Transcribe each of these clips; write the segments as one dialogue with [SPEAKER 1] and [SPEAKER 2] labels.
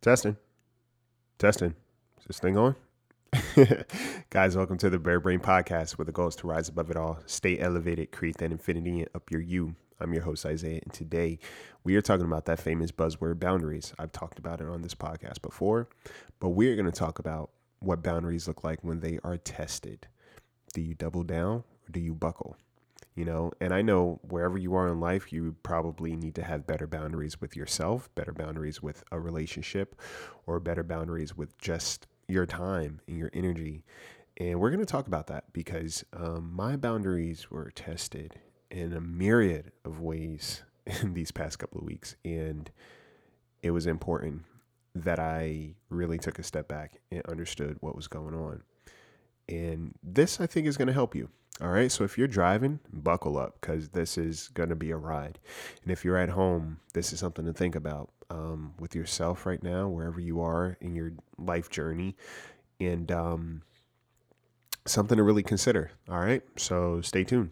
[SPEAKER 1] Testing. Testing. Is this thing on? Guys, welcome to the Bird Brain Podcast, where the goal is to rise above it all, stay elevated, create that infinity, and up your you. I'm your host, Isaiah, and today we are talking about that famous buzzword boundaries. I've talked about it on this podcast before, but we're going to talk about what boundaries look like when they are tested. Do you double down or do you buckle? You know and i know wherever you are in life you probably need to have better boundaries with yourself better boundaries with a relationship or better boundaries with just your time and your energy. And we're going to talk about that because um, my boundaries were tested in a myriad of ways in these past couple of weeks and it was important that i really took a step back and understood what was going on and this i think is going to help you all right. So if you're driving, buckle up because this is going to be a ride. And if you're at home, this is something to think about um, with yourself right now, wherever you are in your life journey, and um, something to really consider. All right. So stay tuned.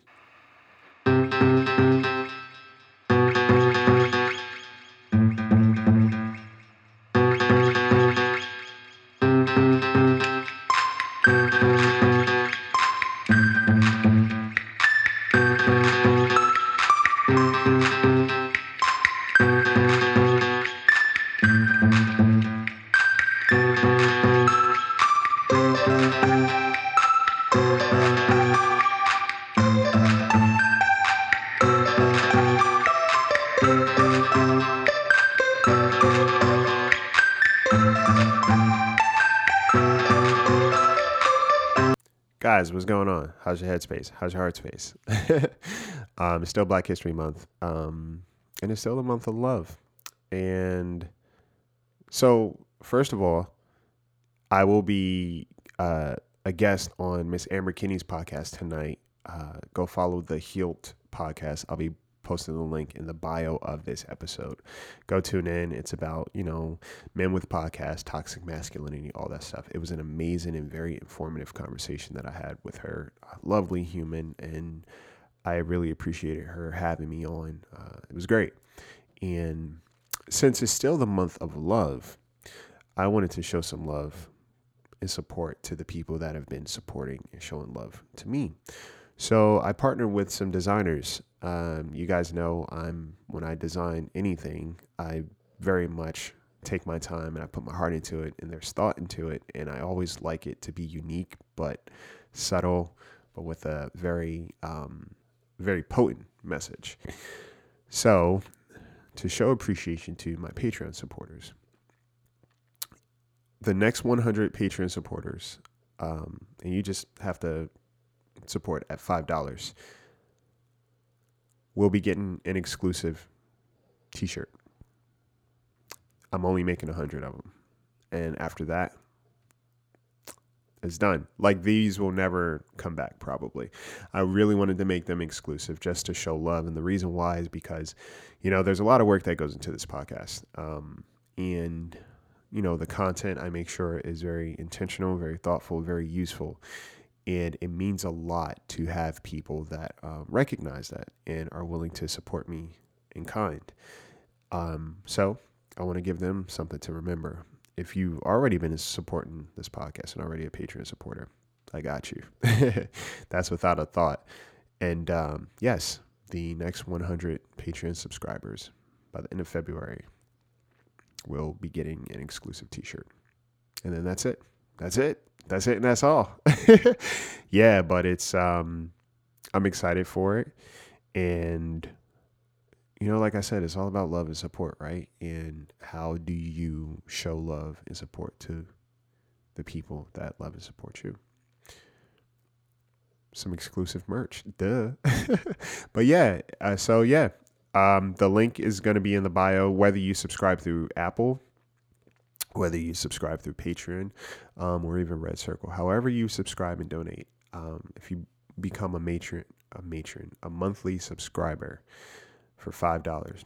[SPEAKER 1] Guys, what's going on? How's your headspace? How's your heart space? um, it's still Black History Month, um, and it's still the month of love. And so, first of all, I will be uh, a guest on Miss Amber Kenni's podcast tonight. Uh, go follow the Healed podcast. I'll be posting the link in the bio of this episode. Go tune in. It's about, you know, men with podcasts, toxic masculinity, all that stuff. It was an amazing and very informative conversation that I had with her. A lovely human, and I really appreciated her having me on. Uh, it was great. And since it's still the month of love, I wanted to show some love and support to the people that have been supporting and showing love to me. So I partnered with some designers. Um, you guys know I'm when I design anything, I very much take my time and I put my heart into it, and there's thought into it, and I always like it to be unique but subtle, but with a very um, very potent message. So to show appreciation to my Patreon supporters, the next 100 Patreon supporters, um, and you just have to support at $5, we'll be getting an exclusive t shirt. I'm only making 100 of them. And after that, it's done. Like these will never come back, probably. I really wanted to make them exclusive just to show love. And the reason why is because, you know, there's a lot of work that goes into this podcast. Um, and, you know, the content I make sure is very intentional, very thoughtful, very useful. And it means a lot to have people that um, recognize that and are willing to support me in kind. Um, so I want to give them something to remember. If you've already been supporting this podcast and already a Patreon supporter, I got you. That's without a thought. And um, yes, the next 100 Patreon subscribers by the end of February will be getting an exclusive t shirt. And then that's it. That's it that's it and that's all. yeah, but it's um I'm excited for it. And you know, like I said, it's all about love and support, right? And how do you show love and support to the people that love and support you? Some exclusive merch, duh. but yeah, uh, so yeah, um, the link is going to be in the bio, whether you subscribe through Apple whether you subscribe through Patreon um, or even Red Circle. However, you subscribe and donate, um, if you become a matron, a matron, a monthly subscriber for five dollars,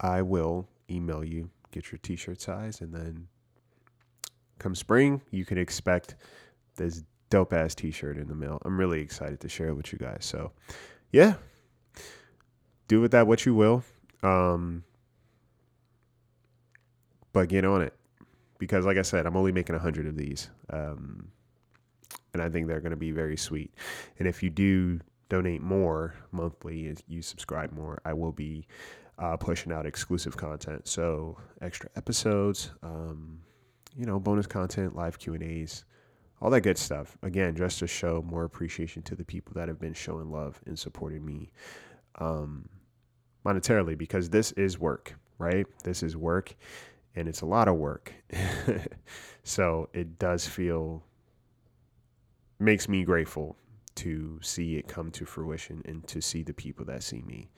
[SPEAKER 1] I will email you, get your T-shirt size, and then come spring, you can expect this dope ass T-shirt in the mail. I'm really excited to share it with you guys. So, yeah, do with that what you will. Um, but get on it because like I said, I'm only making a hundred of these. Um, and I think they're going to be very sweet. And if you do donate more monthly, if you subscribe more, I will be uh, pushing out exclusive content. So extra episodes, um, you know, bonus content, live Q and A's, all that good stuff. Again, just to show more appreciation to the people that have been showing love and supporting me um, monetarily, because this is work, right? This is work, and it's a lot of work. so it does feel makes me grateful to see it come to fruition and to see the people that see me.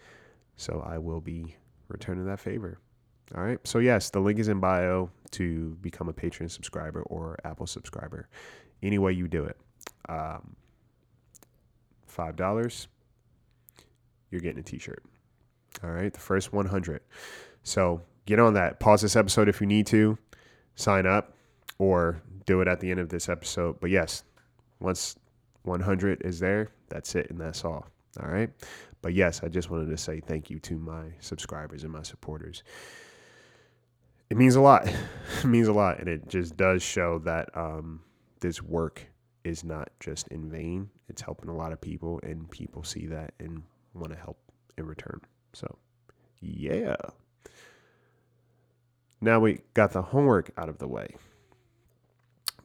[SPEAKER 1] So I will be returning that favor. All right. So, yes, the link is in bio to become a Patreon subscriber or Apple subscriber. Any way you do it. Um, $5, you're getting a t shirt. All right. The first 100. So, get on that. Pause this episode if you need to, sign up, or do it at the end of this episode. But yes, once 100 is there, that's it and that's all. All right. But yes, I just wanted to say thank you to my subscribers and my supporters. It means a lot. it means a lot. And it just does show that um, this work is not just in vain. It's helping a lot of people, and people see that and want to help in return. So, yeah. Now we got the homework out of the way.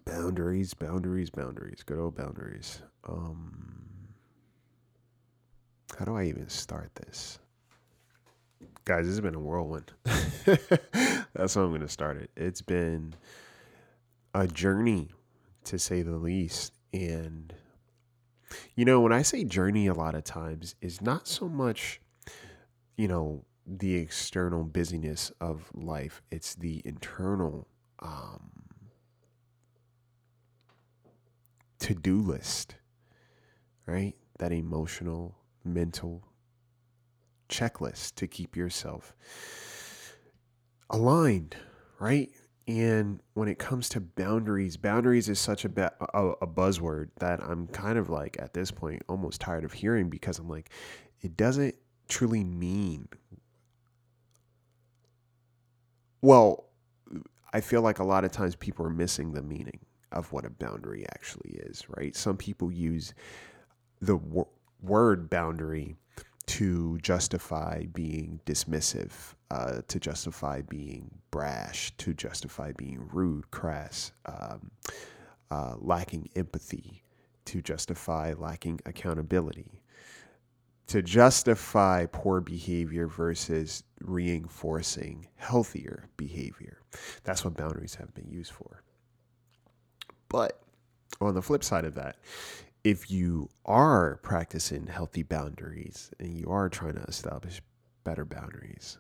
[SPEAKER 1] Boundaries, boundaries, boundaries. Good old boundaries. Um, how do I even start this? Guys, this has been a whirlwind. That's how I'm going to start it. It's been a journey, to say the least. And, you know, when I say journey, a lot of times is not so much, you know, the external busyness of life, it's the internal um, to do list, right? That emotional, mental checklist to keep yourself aligned, right? And when it comes to boundaries, boundaries is such a, ba- a, a buzzword that I'm kind of like at this point almost tired of hearing because I'm like, it doesn't truly mean. Well, I feel like a lot of times people are missing the meaning of what a boundary actually is, right? Some people use the wor- word boundary to justify being dismissive, uh, to justify being brash, to justify being rude, crass, um, uh, lacking empathy, to justify lacking accountability, to justify poor behavior versus reinforcing healthier behavior. That's what boundaries have been used for. But on the flip side of that, if you are practicing healthy boundaries and you are trying to establish better boundaries,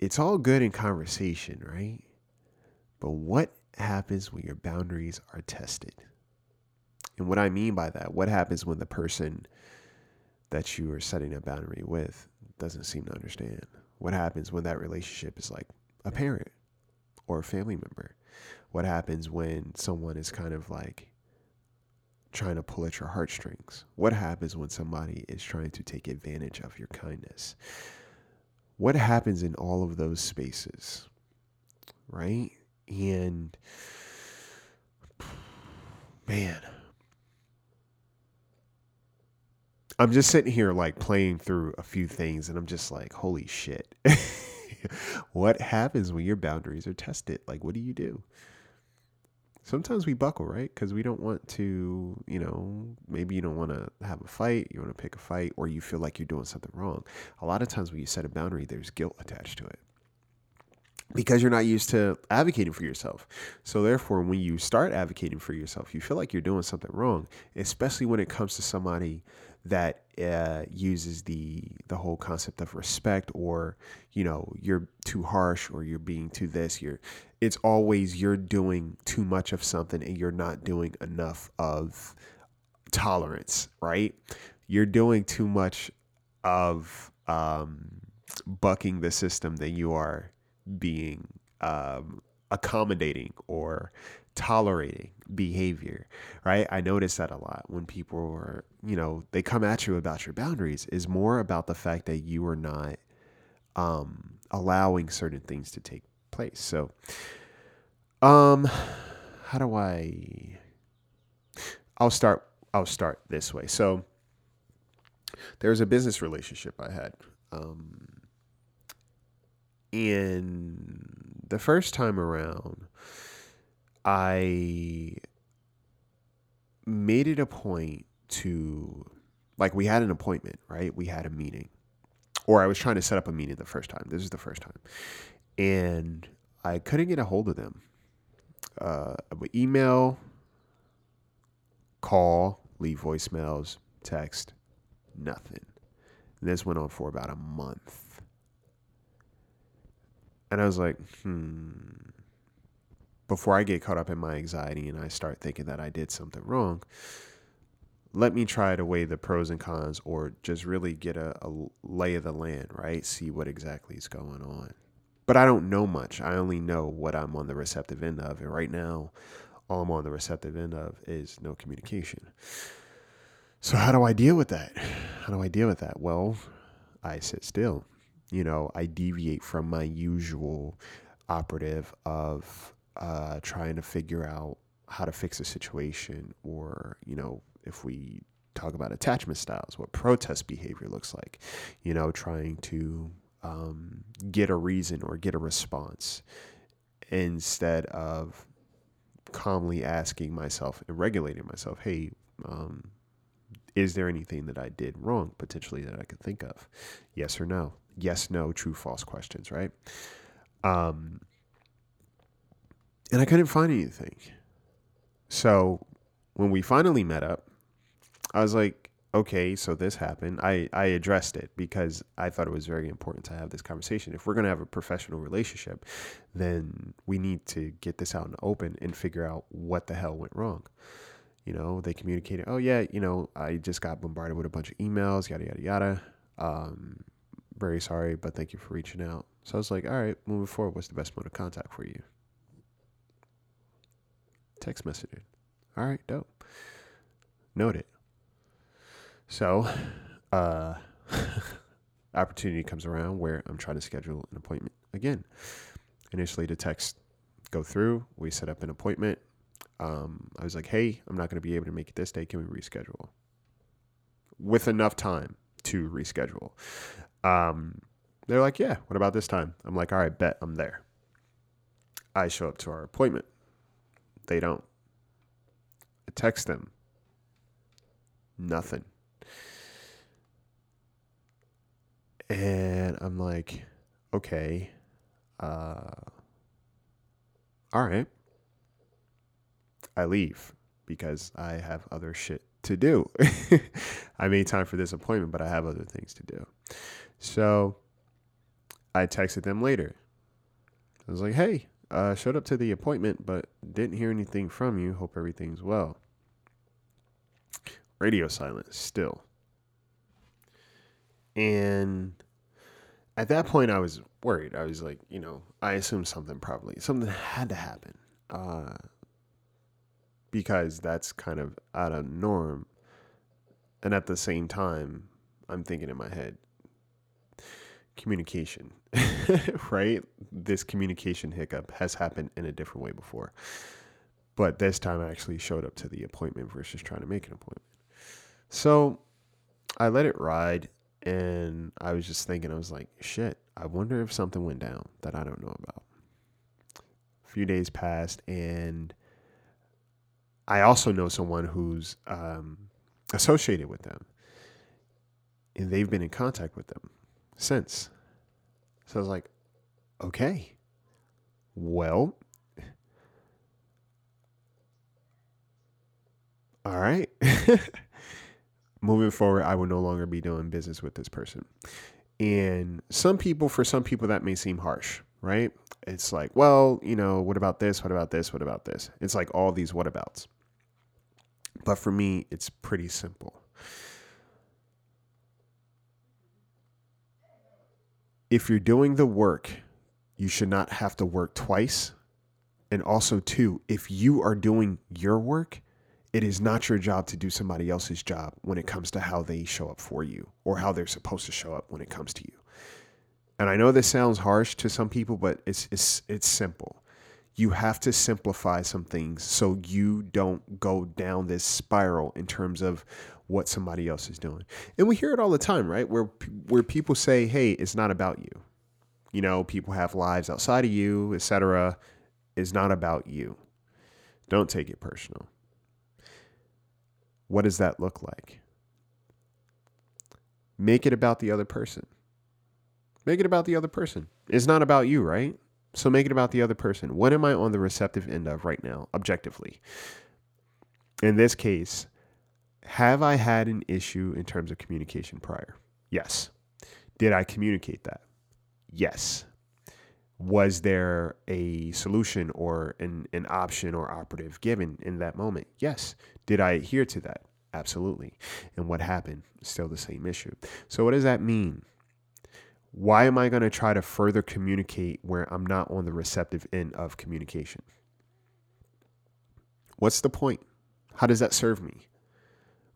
[SPEAKER 1] it's all good in conversation, right? But what happens when your boundaries are tested? And what I mean by that, what happens when the person that you are setting a boundary with doesn't seem to understand? What happens when that relationship is like a parent or a family member? What happens when someone is kind of like trying to pull at your heartstrings? What happens when somebody is trying to take advantage of your kindness? What happens in all of those spaces? Right? And man, I'm just sitting here like playing through a few things and I'm just like, holy shit. what happens when your boundaries are tested? Like, what do you do? sometimes we buckle, right? Because we don't want to, you know, maybe you don't want to have a fight, you want to pick a fight, or you feel like you're doing something wrong. A lot of times when you set a boundary, there's guilt attached to it because you're not used to advocating for yourself. So, therefore, when you start advocating for yourself, you feel like you're doing something wrong, especially when it comes to somebody that uh, uses the the whole concept of respect or you know you're too harsh or you're being too this you're it's always you're doing too much of something and you're not doing enough of tolerance right? You're doing too much of um, bucking the system than you are being um, accommodating or tolerating behavior, right? I notice that a lot when people are, you know, they come at you about your boundaries is more about the fact that you are not um, allowing certain things to take place. So Um, how do I? I'll start. I'll start this way. So there was a business relationship I had. Um, and the first time around, I made it a point to, like, we had an appointment, right? We had a meeting, or I was trying to set up a meeting the first time. This is the first time. And I couldn't get a hold of them. Uh, email, call, leave voicemails, text, nothing. And this went on for about a month. And I was like, hmm. Before I get caught up in my anxiety and I start thinking that I did something wrong, let me try to weigh the pros and cons or just really get a, a lay of the land, right? See what exactly is going on. But I don't know much. I only know what I'm on the receptive end of. And right now, all I'm on the receptive end of is no communication. So, how do I deal with that? How do I deal with that? Well, I sit still. You know, I deviate from my usual operative of uh, trying to figure out how to fix a situation, or, you know, if we talk about attachment styles, what protest behavior looks like, you know, trying to um, get a reason or get a response instead of calmly asking myself and regulating myself, hey, um, is there anything that I did wrong potentially that I could think of? Yes or no? Yes, no, true, false questions, right? Um, and I couldn't find anything. So when we finally met up, I was like, okay, so this happened. I, I addressed it because I thought it was very important to have this conversation. If we're going to have a professional relationship, then we need to get this out in the open and figure out what the hell went wrong. You know, they communicated, oh, yeah, you know, I just got bombarded with a bunch of emails, yada, yada, yada. Um, very sorry, but thank you for reaching out. So I was like, all right, moving forward, what's the best mode of contact for you? Text messaging. All right, dope. Note it. So, uh, opportunity comes around where I'm trying to schedule an appointment again. Initially, the text go through. We set up an appointment. Um, I was like, hey, I'm not going to be able to make it this day. Can we reschedule? With enough time to reschedule. Um, they're like, yeah, what about this time? I'm like, all right, bet I'm there. I show up to our appointment. They don't. I text them. Nothing. And I'm like, okay, uh, all right. I leave because I have other shit to do. I made time for this appointment, but I have other things to do. So I texted them later. I was like, hey, uh, showed up to the appointment, but didn't hear anything from you. Hope everything's well. Radio silence still. And at that point, I was worried. I was like, you know, I assumed something probably, something had to happen. Uh, because that's kind of out of norm. And at the same time, I'm thinking in my head, communication, right? This communication hiccup has happened in a different way before. But this time I actually showed up to the appointment versus trying to make an appointment. So I let it ride and I was just thinking, I was like, shit, I wonder if something went down that I don't know about. A few days passed, and I also know someone who's um, associated with them, and they've been in contact with them since. So I was like, okay, well, all right. moving forward, I will no longer be doing business with this person. And some people, for some people, that may seem harsh, right? It's like, well, you know, what about this? What about this? What about this? It's like all these what abouts. But for me, it's pretty simple. If you're doing the work, you should not have to work twice. And also, too, if you are doing your work, it is not your job to do somebody else's job when it comes to how they show up for you or how they're supposed to show up when it comes to you. And I know this sounds harsh to some people, but it's it's it's simple. You have to simplify some things so you don't go down this spiral in terms of what somebody else is doing. And we hear it all the time, right? Where where people say, "Hey, it's not about you." You know, people have lives outside of you, etc. It's not about you. Don't take it personal. What does that look like? Make it about the other person. Make it about the other person. It's not about you, right? So make it about the other person. What am I on the receptive end of right now, objectively? In this case, have I had an issue in terms of communication prior? Yes. Did I communicate that? Yes. Was there a solution or an, an option or operative given in that moment? Yes. Did I adhere to that? Absolutely. And what happened? Still the same issue. So, what does that mean? Why am I going to try to further communicate where I'm not on the receptive end of communication? What's the point? How does that serve me?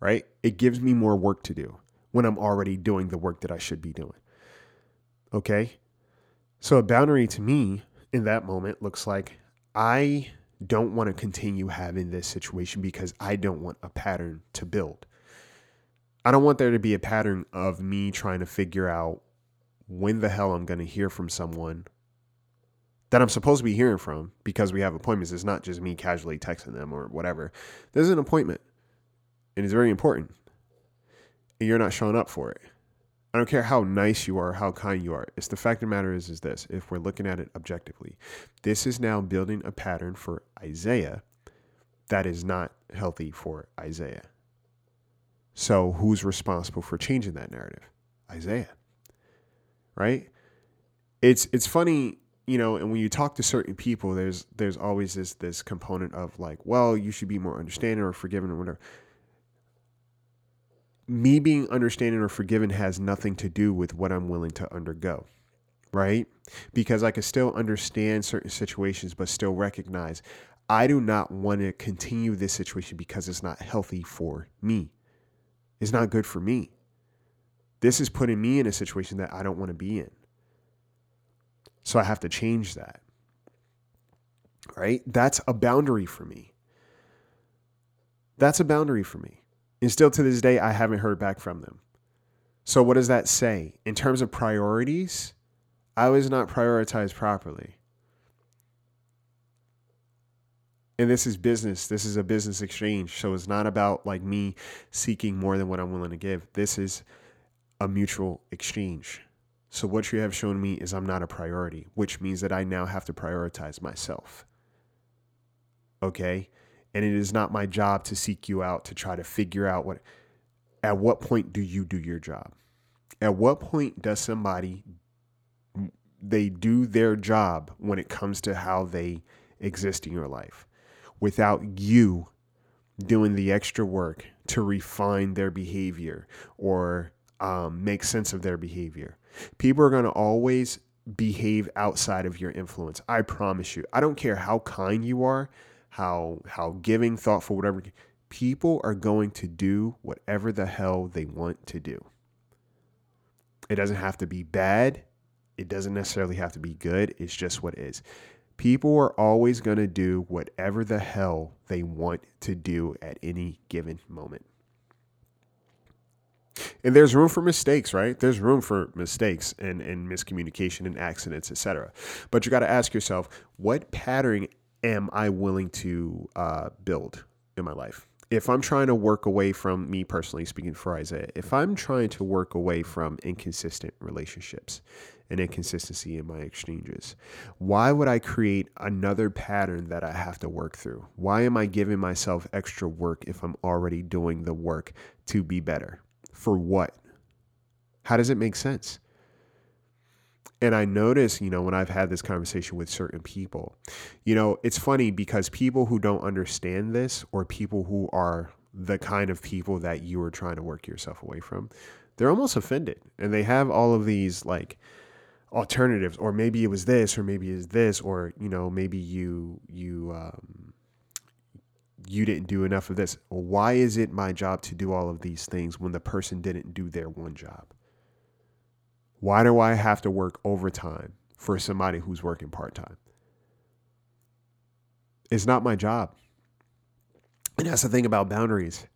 [SPEAKER 1] Right? It gives me more work to do when I'm already doing the work that I should be doing. Okay? So a boundary to me in that moment looks like I don't want to continue having this situation because I don't want a pattern to build. I don't want there to be a pattern of me trying to figure out when the hell I'm going to hear from someone that I'm supposed to be hearing from because we have appointments. It's not just me casually texting them or whatever. There's an appointment and it's very important. And you're not showing up for it. I don't care how nice you are, how kind you are. It's the fact of the matter is, is this if we're looking at it objectively, this is now building a pattern for Isaiah that is not healthy for Isaiah. So who's responsible for changing that narrative? Isaiah right? It's it's funny, you know, and when you talk to certain people, there's there's always this this component of like, well, you should be more understanding or forgiving or whatever. Me being understanding or forgiven has nothing to do with what I'm willing to undergo, right? Because I can still understand certain situations, but still recognize I do not want to continue this situation because it's not healthy for me. It's not good for me. This is putting me in a situation that I don't want to be in. So I have to change that. Right? That's a boundary for me. That's a boundary for me. And still to this day, I haven't heard back from them. So, what does that say? In terms of priorities, I was not prioritized properly. And this is business. This is a business exchange. So, it's not about like me seeking more than what I'm willing to give. This is a mutual exchange. So, what you have shown me is I'm not a priority, which means that I now have to prioritize myself. Okay? And it is not my job to seek you out to try to figure out what, at what point do you do your job? At what point does somebody, they do their job when it comes to how they exist in your life without you doing the extra work to refine their behavior or um, make sense of their behavior. People are going to always behave outside of your influence. I promise you. I don't care how kind you are, how how giving, thoughtful, whatever. People are going to do whatever the hell they want to do. It doesn't have to be bad. It doesn't necessarily have to be good. It's just what it is. People are always going to do whatever the hell they want to do at any given moment. And there's room for mistakes, right? There's room for mistakes and, and miscommunication and accidents, etc. But you got to ask yourself, what pattern am I willing to uh, build in my life? If I'm trying to work away from me personally, speaking for Isaiah, if I'm trying to work away from inconsistent relationships and inconsistency in my exchanges, why would I create another pattern that I have to work through? Why am I giving myself extra work if I'm already doing the work to be better? for what? How does it make sense? And I notice, you know, when I've had this conversation with certain people, you know, it's funny because people who don't understand this or people who are the kind of people that you are trying to work yourself away from, they're almost offended and they have all of these like alternatives or maybe it was this or maybe it's this or you know maybe you you um, you didn't do enough of this. Why is it my job to do all of these things when the person didn't do their one job? Why do I have to work overtime for somebody who's working part time? It's not my job. And that's the thing about boundaries.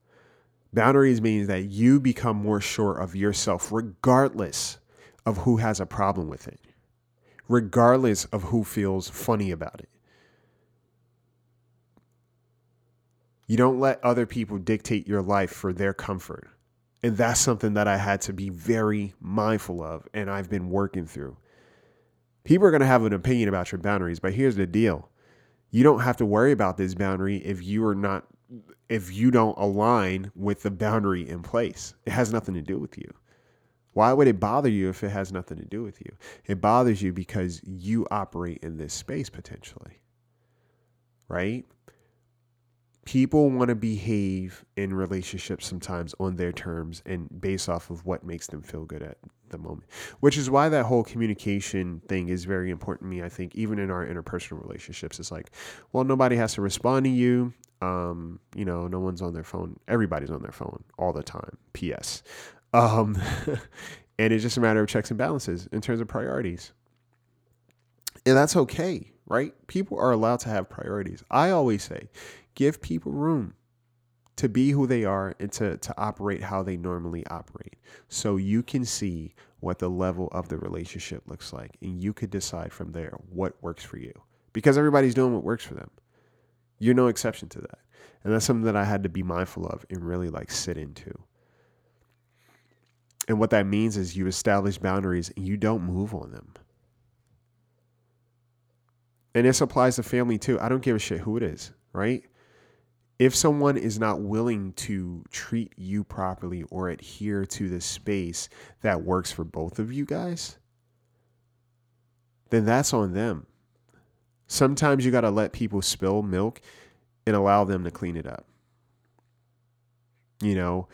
[SPEAKER 1] Boundaries means that you become more sure of yourself, regardless of who has a problem with it, regardless of who feels funny about it. You don't let other people dictate your life for their comfort. And that's something that I had to be very mindful of and I've been working through. People are going to have an opinion about your boundaries, but here's the deal. You don't have to worry about this boundary if you are not if you don't align with the boundary in place. It has nothing to do with you. Why would it bother you if it has nothing to do with you? It bothers you because you operate in this space potentially. Right? People want to behave in relationships sometimes on their terms and based off of what makes them feel good at the moment which is why that whole communication thing is very important to me i think even in our interpersonal relationships. It's like well nobody has to respond to you um, you know no one's on their phone everybody's on their phone all the time ps um, and it's just a matter of checks and balances in terms of priorities. And that's okay right? People are allowed to have priorities. I always say give people room to be who they are and to, to operate how they normally operate. So you can see what the level of the relationship looks like. And you could decide from there what works for you because everybody's doing what works for them. You're no exception to that. And that's something that I had to be mindful of and really like sit into. And what that means is you establish boundaries and you don't move on them. And this applies to family too. I don't give a shit who it is, right? If someone is not willing to treat you properly or adhere to the space that works for both of you guys, then that's on them. Sometimes you got to let people spill milk and allow them to clean it up. You know,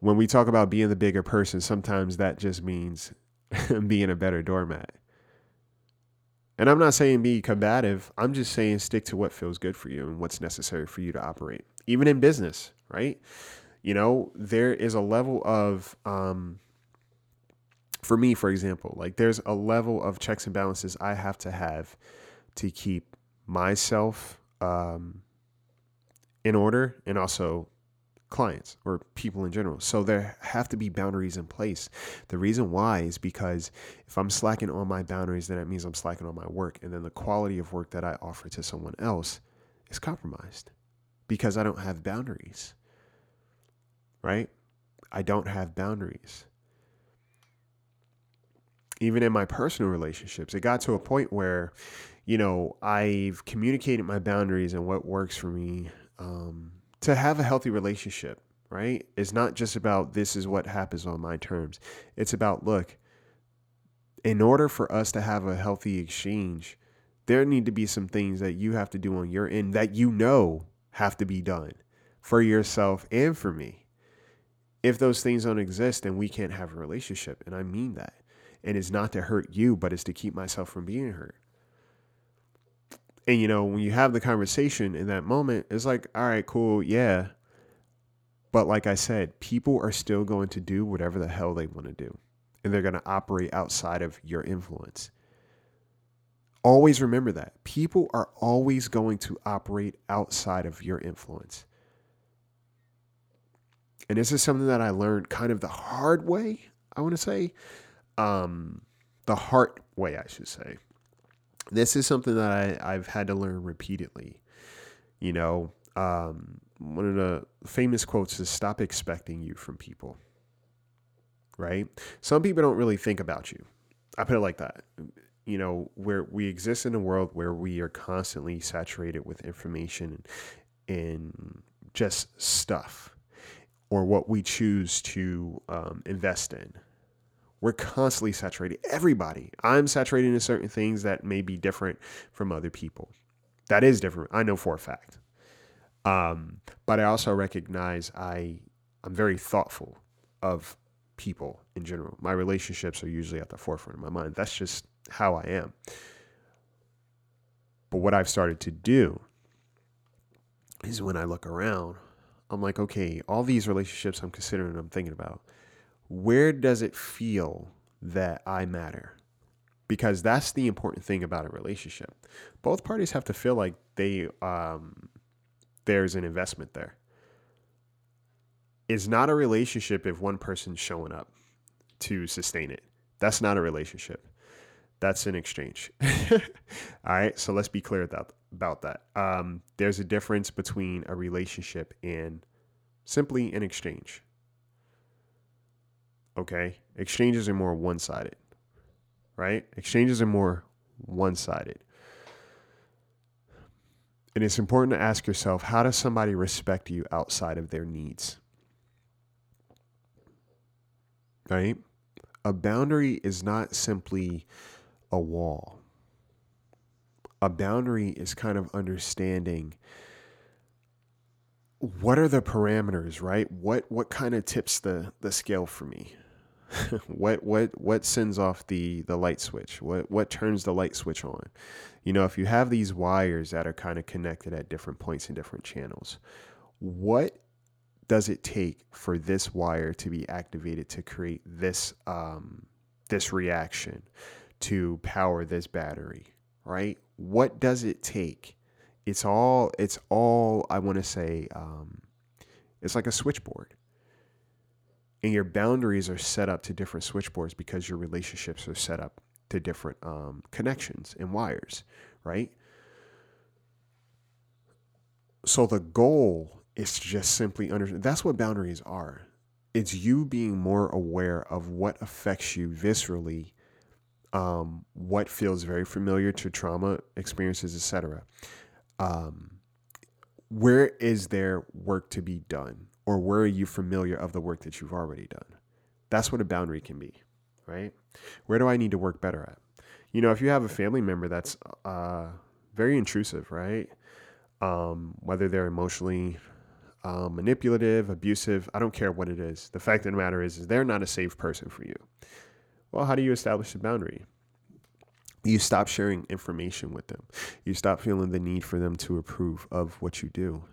[SPEAKER 1] when we talk about being the bigger person, sometimes that just means being a better doormat. And I'm not saying be combative. I'm just saying stick to what feels good for you and what's necessary for you to operate, even in business, right? You know, there is a level of, um, for me, for example, like there's a level of checks and balances I have to have to keep myself um, in order and also clients or people in general. So there have to be boundaries in place. The reason why is because if I'm slacking on my boundaries, then it means I'm slacking on my work. And then the quality of work that I offer to someone else is compromised because I don't have boundaries. Right? I don't have boundaries. Even in my personal relationships, it got to a point where, you know, I've communicated my boundaries and what works for me. Um, to have a healthy relationship, right, is not just about this is what happens on my terms. It's about, look, in order for us to have a healthy exchange, there need to be some things that you have to do on your end that you know have to be done for yourself and for me. If those things don't exist, then we can't have a relationship. And I mean that. And it's not to hurt you, but it's to keep myself from being hurt. And you know, when you have the conversation in that moment, it's like, all right, cool, yeah. But like I said, people are still going to do whatever the hell they want to do. And they're going to operate outside of your influence. Always remember that. People are always going to operate outside of your influence. And this is something that I learned kind of the hard way, I want to say. Um, the hard way, I should say this is something that I, I've had to learn repeatedly. You know, um, one of the famous quotes is stop expecting you from people. Right? Some people don't really think about you. I put it like that. You know, where we exist in a world where we are constantly saturated with information and just stuff or what we choose to um, invest in we're constantly saturated. Everybody. I'm saturated in certain things that may be different from other people. That is different. I know for a fact. Um, but I also recognize I I'm very thoughtful of people in general. My relationships are usually at the forefront of my mind. That's just how I am. But what I've started to do is when I look around, I'm like, okay, all these relationships I'm considering, I'm thinking about, where does it feel that I matter? because that's the important thing about a relationship. Both parties have to feel like they um, there's an investment there. It's not a relationship if one person's showing up to sustain it. That's not a relationship. That's an exchange. All right. So let's be clear about, about that. Um, there's a difference between a relationship and simply an exchange. Okay. Exchanges are more one sided, right? Exchanges are more one sided. And it's important to ask yourself how does somebody respect you outside of their needs? Right? A boundary is not simply a wall. A boundary is kind of understanding what are the parameters, right? What what kind of tips the the scale for me? what what what sends off the the light switch? What what turns the light switch on? You know, if you have these wires that are kind of connected at different points in different channels, what does it take for this wire to be activated to create this um, this reaction to power this battery? Right? What does it take? It's all it's all I want to say. Um, it's like a switchboard and your boundaries are set up to different switchboards because your relationships are set up to different um, connections and wires, right? So the goal is to just simply understand that's what boundaries are. It's you being more aware of what affects you viscerally, um, what feels very familiar to trauma experiences, etc. Um, where is there work to be done? Or where are you familiar of the work that you've already done? That's what a boundary can be, right? Where do I need to work better at? You know, if you have a family member that's uh, very intrusive, right? Um, whether they're emotionally uh, manipulative, abusive, I don't care what it is. The fact of the matter is, is they're not a safe person for you. Well, how do you establish a boundary? You stop sharing information with them. You stop feeling the need for them to approve of what you do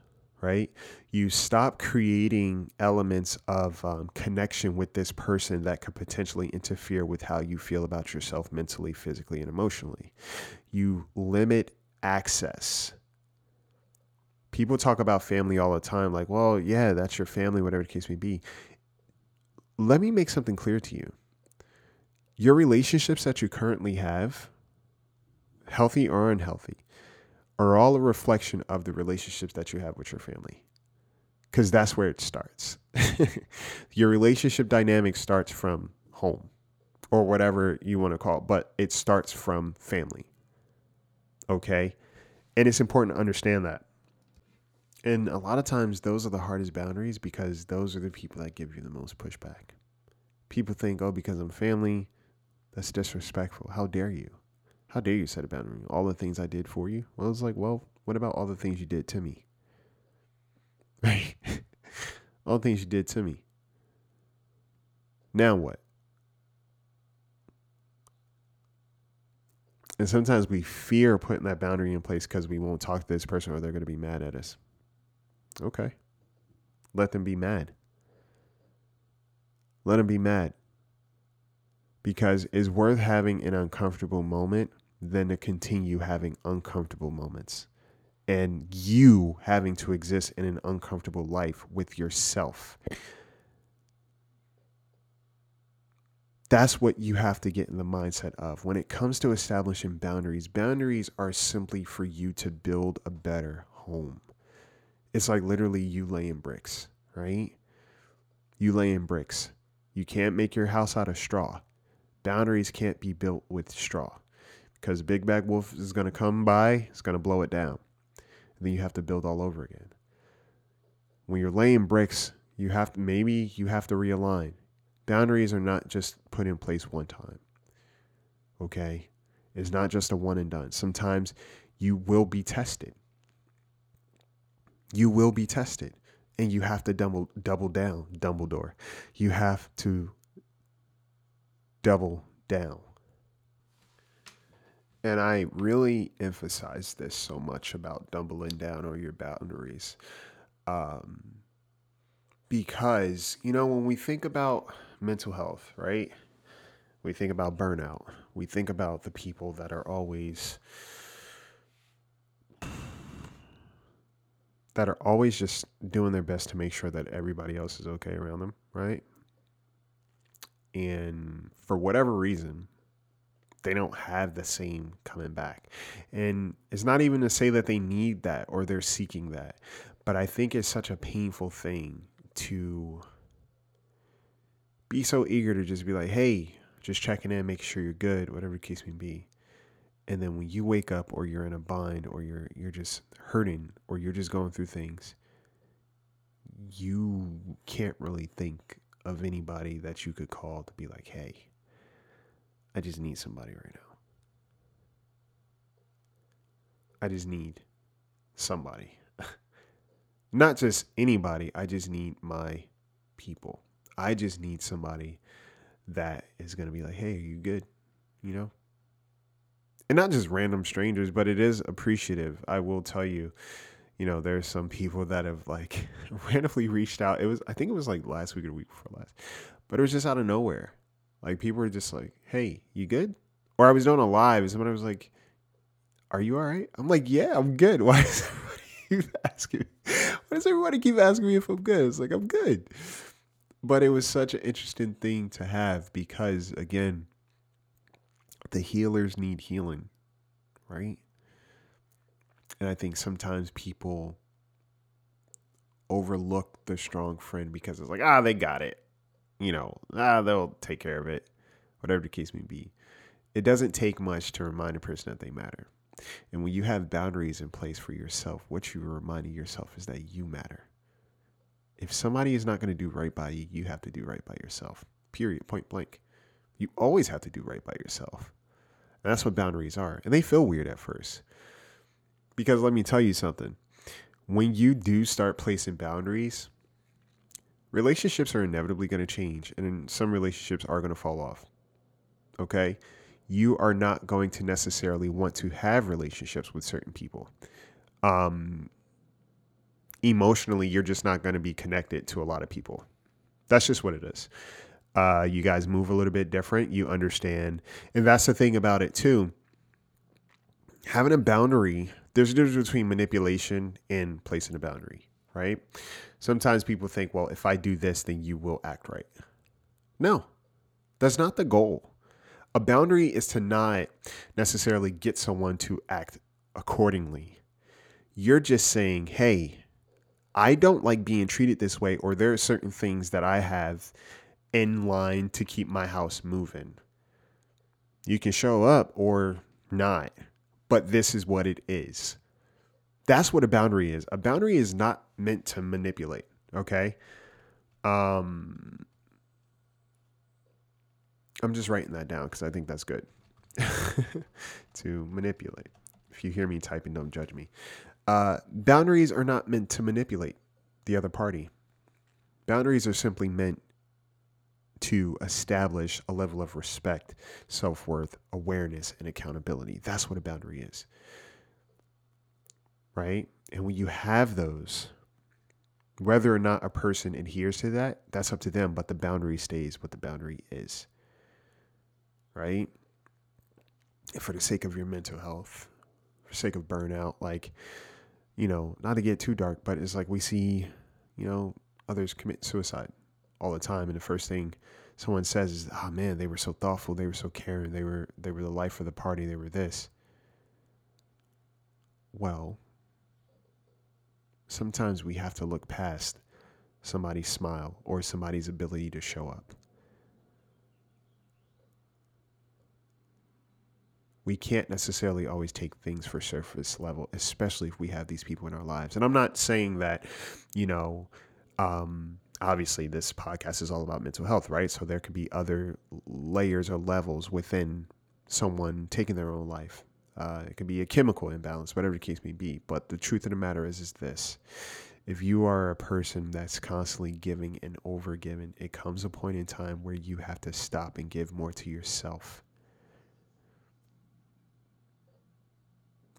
[SPEAKER 1] right? You stop creating elements of um, connection with this person that could potentially interfere with how you feel about yourself mentally, physically, and emotionally. You limit access. People talk about family all the time, like, well, yeah, that's your family, whatever the case may be. Let me make something clear to you. Your relationships that you currently have, healthy or unhealthy, are all a reflection of the relationships that you have with your family. Because that's where it starts. your relationship dynamic starts from home or whatever you want to call it, but it starts from family. Okay. And it's important to understand that. And a lot of times, those are the hardest boundaries because those are the people that give you the most pushback. People think, oh, because I'm family, that's disrespectful. How dare you? How dare you set a boundary? All the things I did for you. Well, it's like, well, what about all the things you did to me? Right? all the things you did to me. Now what? And sometimes we fear putting that boundary in place because we won't talk to this person or they're going to be mad at us. Okay. Let them be mad. Let them be mad. Because it's worth having an uncomfortable moment than to continue having uncomfortable moments and you having to exist in an uncomfortable life with yourself. That's what you have to get in the mindset of. When it comes to establishing boundaries, boundaries are simply for you to build a better home. It's like literally you laying bricks, right? You laying bricks. You can't make your house out of straw. Boundaries can't be built with straw because Big Bad Wolf is going to come by, it's going to blow it down. And then you have to build all over again. When you're laying bricks, you have to maybe you have to realign. Boundaries are not just put in place one time. Okay? It's not just a one and done. Sometimes you will be tested. You will be tested. And you have to double double down, Dumbledore. You have to double down. And I really emphasize this so much about doubling down on your boundaries. Um, because, you know, when we think about mental health, right? We think about burnout. We think about the people that are always that are always just doing their best to make sure that everybody else is okay around them, right? And for whatever reason, they don't have the same coming back. And it's not even to say that they need that or they're seeking that, but I think it's such a painful thing to be so eager to just be like, hey, just checking in, making sure you're good, whatever the case may be. And then when you wake up or you're in a bind or you're you're just hurting or you're just going through things, you can't really think of anybody that you could call to be like, hey, I just need somebody right now. I just need somebody. Not just anybody, I just need my people. I just need somebody that is going to be like, hey, are you good? You know? And not just random strangers, but it is appreciative. I will tell you, you know, there's some people that have like randomly reached out. It was, I think it was like last week or week before last, but it was just out of nowhere. Like people were just like, hey, you good? Or I was doing a live and somebody was like, are you all right? I'm like, yeah, I'm good. Why does everybody keep asking me? Why does everybody keep asking me if I'm good? It's like, I'm good but it was such an interesting thing to have because again the healers need healing right and i think sometimes people overlook the strong friend because it's like ah they got it you know ah they'll take care of it whatever the case may be it doesn't take much to remind a person that they matter and when you have boundaries in place for yourself what you're reminding yourself is that you matter if somebody is not going to do right by you, you have to do right by yourself. Period. Point blank. You always have to do right by yourself. And that's what boundaries are. And they feel weird at first. Because let me tell you something. When you do start placing boundaries, relationships are inevitably going to change and some relationships are going to fall off. Okay? You are not going to necessarily want to have relationships with certain people. Um, emotionally you're just not going to be connected to a lot of people. That's just what it is. Uh, you guys move a little bit different. You understand. And that's the thing about it, too. Having a boundary, there's a difference between manipulation and placing a boundary, right? Sometimes people think, well, if I do this, then you will act right. No, that's not the goal. A boundary is to not necessarily get someone to act accordingly. You're just saying, hey, I don't like being treated this way, or there are certain things that I have in line to keep my house moving. You can show up or not, but this is what it is. That's what a boundary is. A boundary is not meant to manipulate, okay? Um I'm just writing that down cuz I think that's good. to manipulate. If you hear me typing, don't judge me. Uh, boundaries are not meant to manipulate the other party. Boundaries are simply meant to establish a level of respect, self worth, awareness, and accountability. That's what a boundary is. Right? And when you have those, whether or not a person adheres to that, that's up to them, but the boundary stays what the boundary is. Right? And for the sake of your mental health, for sake of burnout, like you know, not to get too dark, but it's like we see, you know, others commit suicide all the time, and the first thing someone says is, "Oh man, they were so thoughtful, they were so caring, they were they were the life of the party, they were this." Well, sometimes we have to look past somebody's smile or somebody's ability to show up. we can't necessarily always take things for surface level, especially if we have these people in our lives. And I'm not saying that, you know, um, obviously this podcast is all about mental health, right? So there could be other layers or levels within someone taking their own life. Uh, it could be a chemical imbalance, whatever the case may be. But the truth of the matter is, is this: if you are a person that's constantly giving and over giving, it comes a point in time where you have to stop and give more to yourself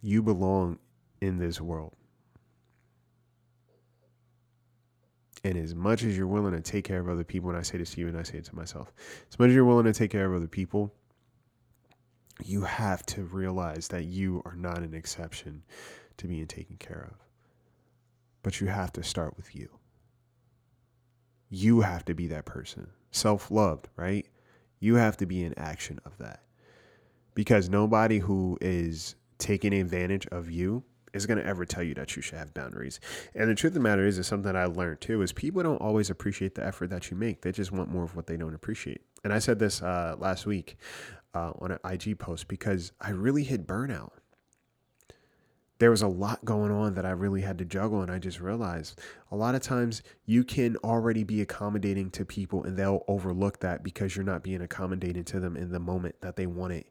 [SPEAKER 1] You belong in this world. And as much as you're willing to take care of other people, and I say this to you and I say it to myself, as much as you're willing to take care of other people, you have to realize that you are not an exception to being taken care of. But you have to start with you. You have to be that person. Self loved, right? You have to be in action of that. Because nobody who is taking advantage of you is going to ever tell you that you should have boundaries. And the truth of the matter is, is something I learned too, is people don't always appreciate the effort that you make. They just want more of what they don't appreciate. And I said this uh, last week uh, on an IG post because I really hit burnout. There was a lot going on that I really had to juggle, and I just realized a lot of times you can already be accommodating to people, and they'll overlook that because you're not being accommodating to them in the moment that they want it.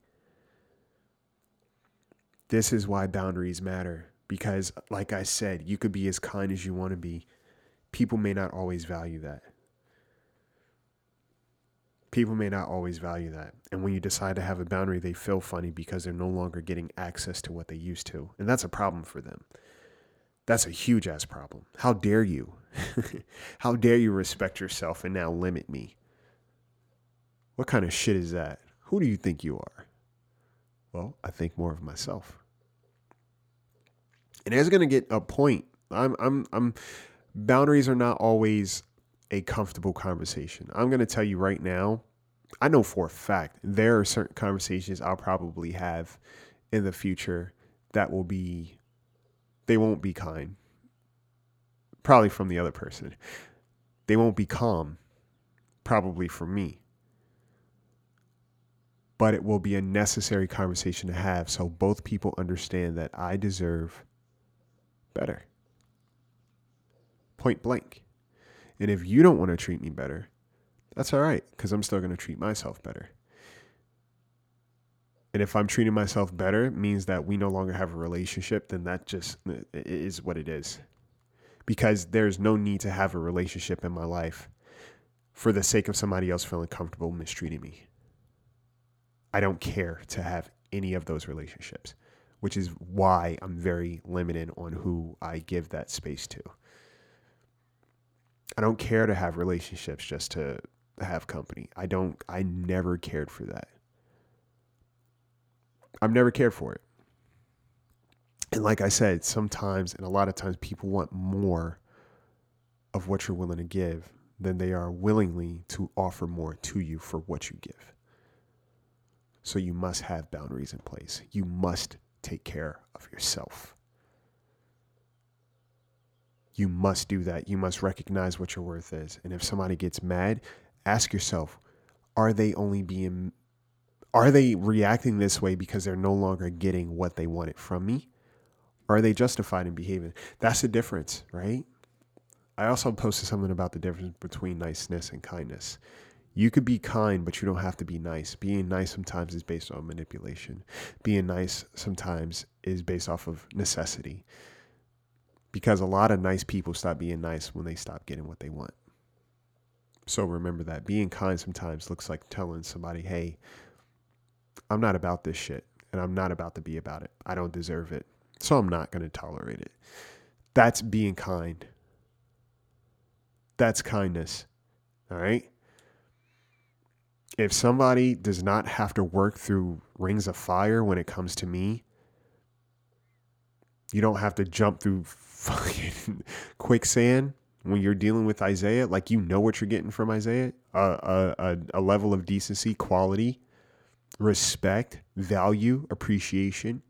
[SPEAKER 1] This is why boundaries matter because, like I said, you could be as kind as you want to be. People may not always value that. People may not always value that. And when you decide to have a boundary, they feel funny because they're no longer getting access to what they used to. And that's a problem for them. That's a huge ass problem. How dare you? How dare you respect yourself and now limit me? What kind of shit is that? Who do you think you are? Well, I think more of myself and it's going to get a point. I'm, I'm, I'm, boundaries are not always a comfortable conversation. I'm going to tell you right now, I know for a fact there are certain conversations I'll probably have in the future that will be, they won't be kind. Probably from the other person. They won't be calm, probably from me. But it will be a necessary conversation to have so both people understand that I deserve better. Point blank. And if you don't want to treat me better, that's all right, because I'm still going to treat myself better. And if I'm treating myself better, means that we no longer have a relationship, then that just is what it is. Because there's no need to have a relationship in my life for the sake of somebody else feeling comfortable mistreating me. I don't care to have any of those relationships which is why I'm very limited on who I give that space to. I don't care to have relationships just to have company. I don't, I never cared for that. I've never cared for it. And like I said, sometimes and a lot of times people want more of what you're willing to give than they are willingly to offer more to you for what you give. So you must have boundaries in place. You must take care of yourself. You must do that. You must recognize what your worth is. And if somebody gets mad, ask yourself, are they only being are they reacting this way because they're no longer getting what they wanted from me? Are they justified in behaving? That's the difference, right? I also posted something about the difference between niceness and kindness. You could be kind, but you don't have to be nice. Being nice sometimes is based on manipulation. Being nice sometimes is based off of necessity. Because a lot of nice people stop being nice when they stop getting what they want. So remember that. Being kind sometimes looks like telling somebody, hey, I'm not about this shit, and I'm not about to be about it. I don't deserve it. So I'm not going to tolerate it. That's being kind. That's kindness. All right if somebody does not have to work through rings of fire when it comes to me, you don't have to jump through fucking quicksand when you're dealing with Isaiah. Like you know what you're getting from Isaiah a, a, a level of decency, quality, respect, value, appreciation,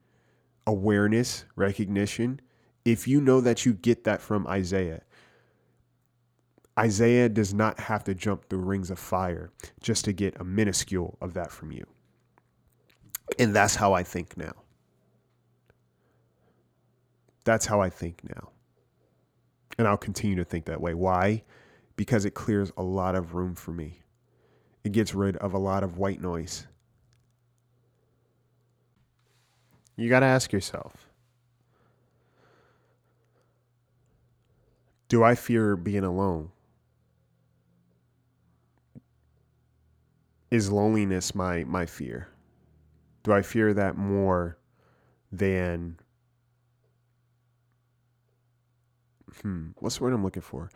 [SPEAKER 1] awareness, recognition. If you know that you get that from Isaiah, Isaiah does not have to jump through rings of fire just to get a minuscule of that from you. And that's how I think now. That's how I think now. And I'll continue to think that way. Why? Because it clears a lot of room for me. It gets rid of a lot of white noise. You got to ask yourself Do I fear being alone? is loneliness my my fear? Do I fear that more than hmm, what's the word I'm looking for?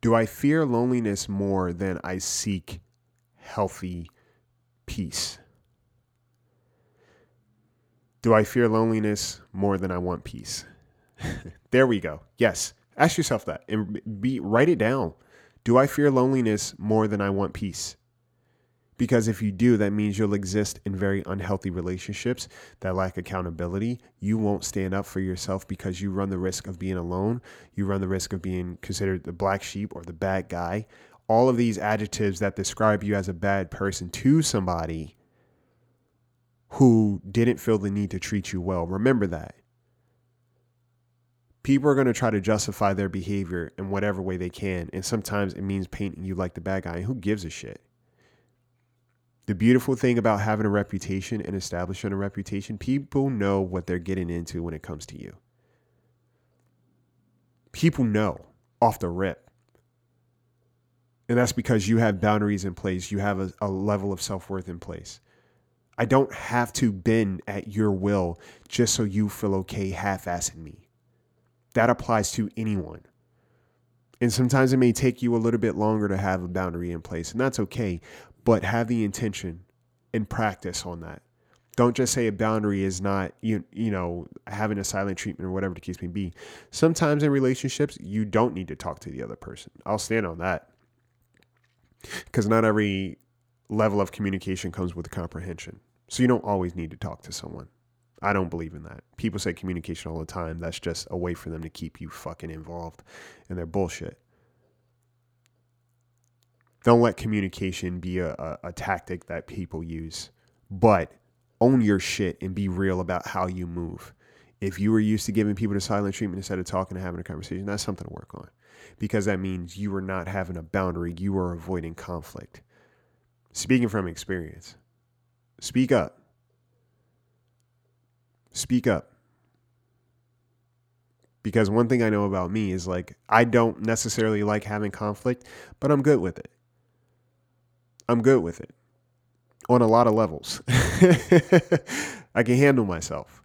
[SPEAKER 1] Do I fear loneliness more than I seek healthy peace? Do I fear loneliness more than I want peace? there we go. Yes. Ask yourself that and be write it down. Do I fear loneliness more than I want peace? Because if you do, that means you'll exist in very unhealthy relationships that lack accountability. You won't stand up for yourself because you run the risk of being alone. You run the risk of being considered the black sheep or the bad guy. All of these adjectives that describe you as a bad person to somebody who didn't feel the need to treat you well. Remember that. People are going to try to justify their behavior in whatever way they can. And sometimes it means painting you like the bad guy. And who gives a shit? The beautiful thing about having a reputation and establishing a reputation, people know what they're getting into when it comes to you. People know off the rip. And that's because you have boundaries in place, you have a, a level of self worth in place. I don't have to bend at your will just so you feel okay half assing me. That applies to anyone. And sometimes it may take you a little bit longer to have a boundary in place, and that's okay but have the intention and practice on that. Don't just say a boundary is not you you know having a silent treatment or whatever the case may be. Sometimes in relationships you don't need to talk to the other person. I'll stand on that because not every level of communication comes with comprehension. So you don't always need to talk to someone. I don't believe in that. People say communication all the time. That's just a way for them to keep you fucking involved in their bullshit don't let communication be a, a, a, tactic that people use, but own your shit and be real about how you move. If you were used to giving people the silent treatment instead of talking and having a conversation, that's something to work on because that means you are not having a boundary, you are avoiding conflict. Speaking from experience, speak up. Speak up. Because one thing I know about me is like, I don't necessarily like having conflict, but I'm good with it. I'm good with it on a lot of levels. I can handle myself.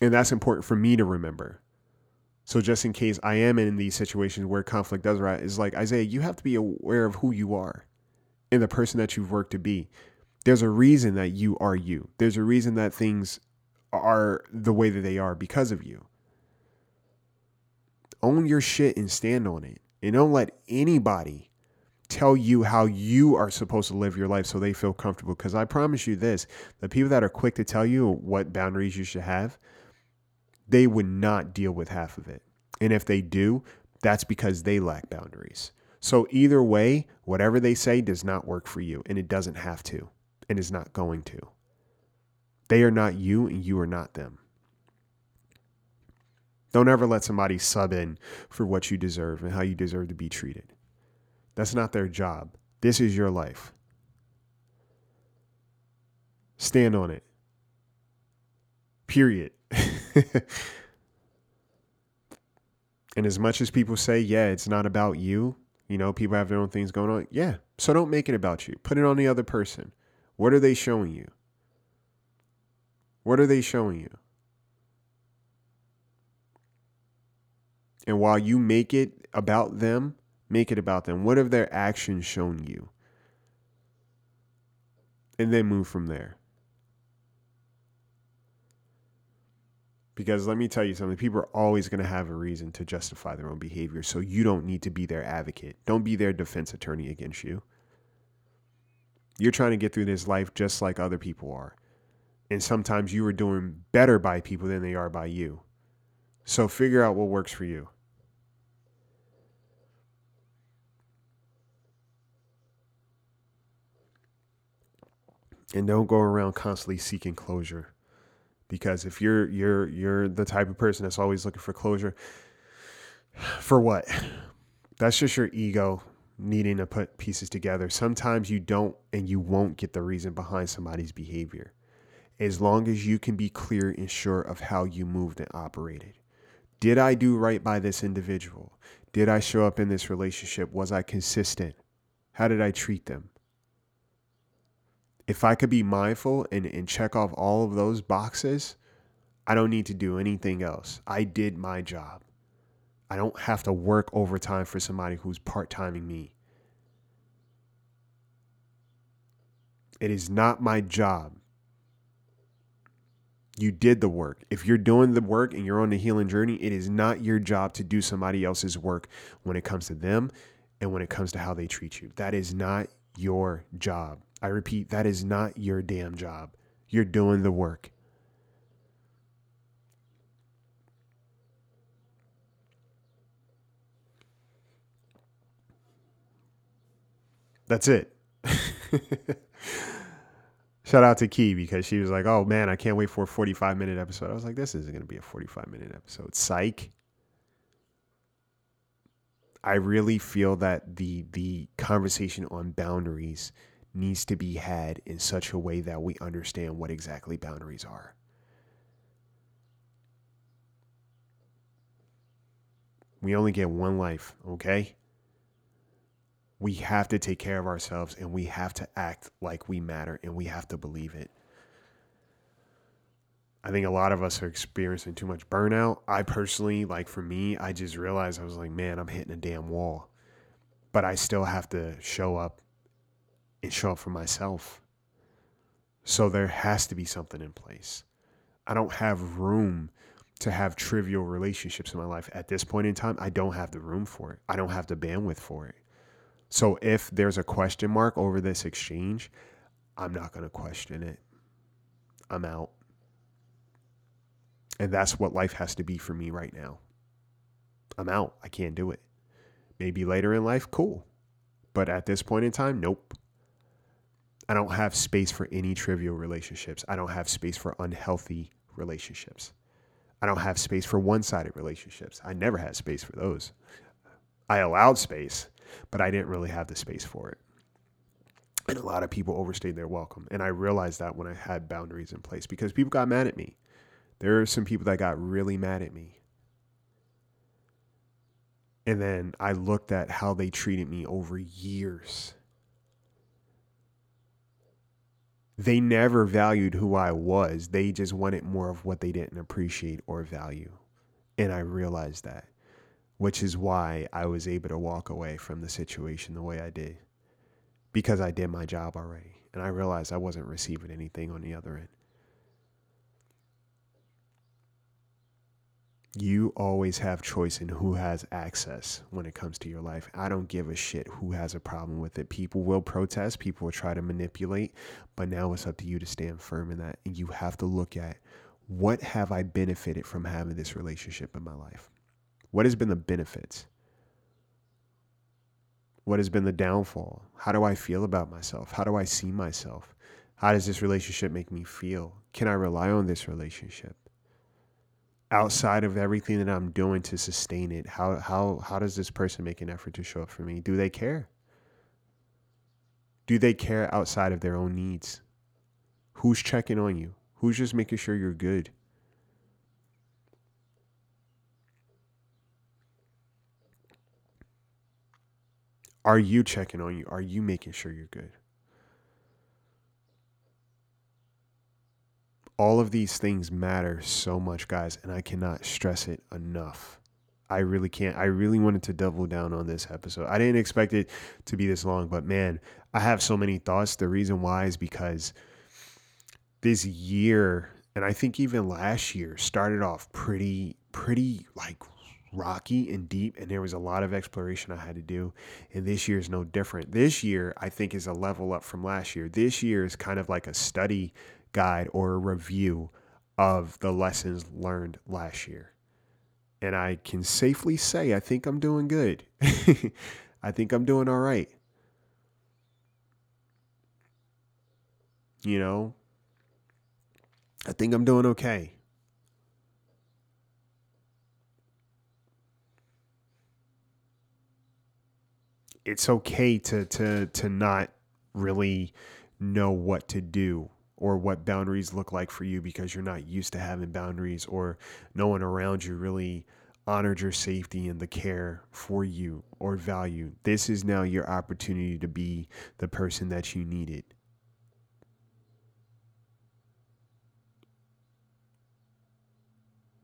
[SPEAKER 1] And that's important for me to remember. So just in case I am in these situations where conflict does arise, is like Isaiah, you have to be aware of who you are and the person that you've worked to be. There's a reason that you are you. There's a reason that things are the way that they are because of you. Own your shit and stand on it. And don't let anybody tell you how you are supposed to live your life so they feel comfortable. Because I promise you this the people that are quick to tell you what boundaries you should have, they would not deal with half of it. And if they do, that's because they lack boundaries. So either way, whatever they say does not work for you, and it doesn't have to, and is not going to. They are not you, and you are not them. Don't ever let somebody sub in for what you deserve and how you deserve to be treated. That's not their job. This is your life. Stand on it. Period. and as much as people say, yeah, it's not about you, you know, people have their own things going on. Yeah. So don't make it about you. Put it on the other person. What are they showing you? What are they showing you? And while you make it about them, Make it about them. What have their actions shown you? And then move from there. Because let me tell you something, people are always going to have a reason to justify their own behavior. So you don't need to be their advocate. Don't be their defense attorney against you. You're trying to get through this life just like other people are. And sometimes you are doing better by people than they are by you. So figure out what works for you. And don't go around constantly seeking closure. Because if you're you're you're the type of person that's always looking for closure for what? That's just your ego needing to put pieces together. Sometimes you don't and you won't get the reason behind somebody's behavior. As long as you can be clear and sure of how you moved and operated. Did i do right by this individual? Did i show up in this relationship? Was i consistent? How did i treat them if I could be mindful and, and check off all of those boxes, I don't need to do anything else. I did my job. I don't have to work overtime for somebody who's part timing me. It is not my job. You did the work. If you're doing the work and you're on the healing journey, it is not your job to do somebody else's work when it comes to them and when it comes to how they treat you. That is not your job. I repeat, that is not your damn job. You're doing the work. That's it. Shout out to Key because she was like, "Oh man, I can't wait for a 45 minute episode." I was like, "This isn't going to be a 45 minute episode." Psych. I really feel that the the conversation on boundaries needs to be had in such a way that we understand what exactly boundaries are. We only get one life, okay? we have to take care of ourselves and we have to act like we matter and we have to believe it. I think a lot of us are experiencing too much burnout. I personally, like for me, I just realized I was like, man, I'm hitting a damn wall. But I still have to show up and show up for myself. So there has to be something in place. I don't have room to have trivial relationships in my life at this point in time. I don't have the room for it. I don't have the bandwidth for it. So if there's a question mark over this exchange, I'm not going to question it. I'm out. And that's what life has to be for me right now. I'm out. I can't do it. Maybe later in life, cool. But at this point in time, nope. I don't have space for any trivial relationships. I don't have space for unhealthy relationships. I don't have space for one sided relationships. I never had space for those. I allowed space, but I didn't really have the space for it. And a lot of people overstayed their welcome. And I realized that when I had boundaries in place because people got mad at me. There are some people that got really mad at me. And then I looked at how they treated me over years. They never valued who I was. They just wanted more of what they didn't appreciate or value. And I realized that which is why I was able to walk away from the situation the way I did because I did my job already and I realized I wasn't receiving anything on the other end. You always have choice in who has access when it comes to your life. I don't give a shit who has a problem with it. People will protest, people will try to manipulate, but now it's up to you to stand firm in that. And you have to look at what have I benefited from having this relationship in my life? What has been the benefits? What has been the downfall? How do I feel about myself? How do I see myself? How does this relationship make me feel? Can I rely on this relationship? Outside of everything that I'm doing to sustain it, how how how does this person make an effort to show up for me? Do they care? Do they care outside of their own needs? Who's checking on you? Who's just making sure you're good? Are you checking on you? Are you making sure you're good? All of these things matter so much, guys, and I cannot stress it enough. I really can't. I really wanted to double down on this episode. I didn't expect it to be this long, but man, I have so many thoughts. The reason why is because this year, and I think even last year, started off pretty, pretty like rocky and deep and there was a lot of exploration I had to do and this year is no different. This year I think is a level up from last year. This year is kind of like a study guide or a review of the lessons learned last year. And I can safely say I think I'm doing good. I think I'm doing all right. You know, I think I'm doing okay. it's okay to to to not really know what to do or what boundaries look like for you because you're not used to having boundaries or no one around you really honored your safety and the care for you or value. This is now your opportunity to be the person that you needed.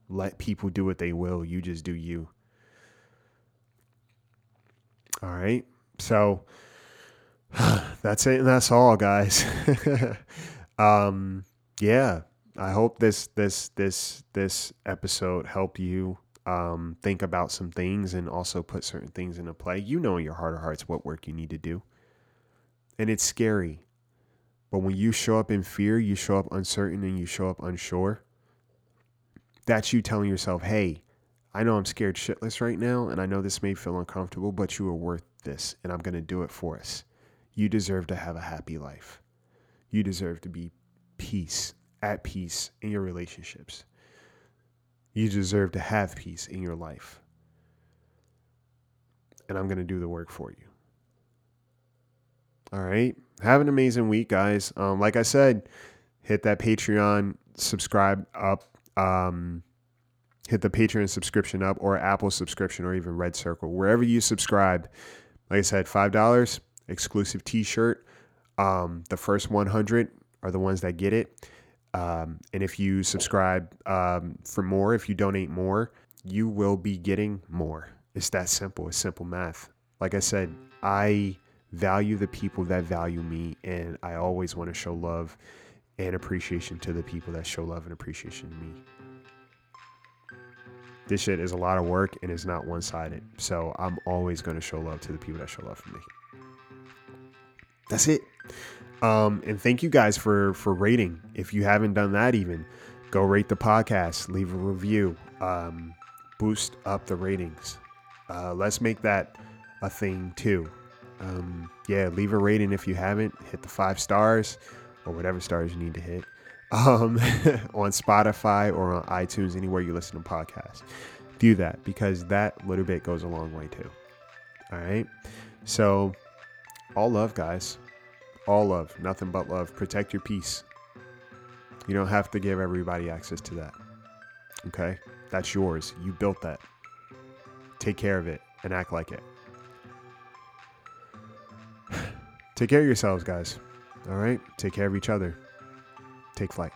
[SPEAKER 1] Let people do what they will. You just do you. All right. So that's it and that's all, guys. um, yeah. I hope this this this this episode helped you um, think about some things and also put certain things into play. You know in your heart of hearts what work you need to do. And it's scary. But when you show up in fear, you show up uncertain and you show up unsure. That's you telling yourself, hey, I know I'm scared shitless right now, and I know this may feel uncomfortable, but you are worth this, and I'm going to do it for us. You deserve to have a happy life. You deserve to be peace, at peace in your relationships. You deserve to have peace in your life. And I'm going to do the work for you. All right. Have an amazing week, guys. Um, like I said, hit that Patreon, subscribe up. Um, hit the Patreon subscription up or Apple subscription or even Red Circle. Wherever you subscribe, like I said, $5 exclusive t shirt. Um, the first 100 are the ones that get it. Um, and if you subscribe um, for more, if you donate more, you will be getting more. It's that simple. It's simple math. Like I said, I value the people that value me, and I always want to show love and appreciation to the people that show love and appreciation to me this shit is a lot of work and it's not one sided. So I'm always going to show love to the people that show love for me. That's it. Um, and thank you guys for for rating. If you haven't done that, even go rate the podcast, leave a review, um, boost up the ratings. Uh, let's make that a thing too. Um, yeah, leave a rating if you haven't. Hit the five stars or whatever stars you need to hit um, on Spotify or on iTunes, anywhere you listen to podcasts. Do that because that little bit goes a long way too. All right. So, all love, guys. All love. Nothing but love. Protect your peace. You don't have to give everybody access to that. Okay? That's yours. You built that. Take care of it and act like it. Take care of yourselves, guys. All right? Take care of each other take flight.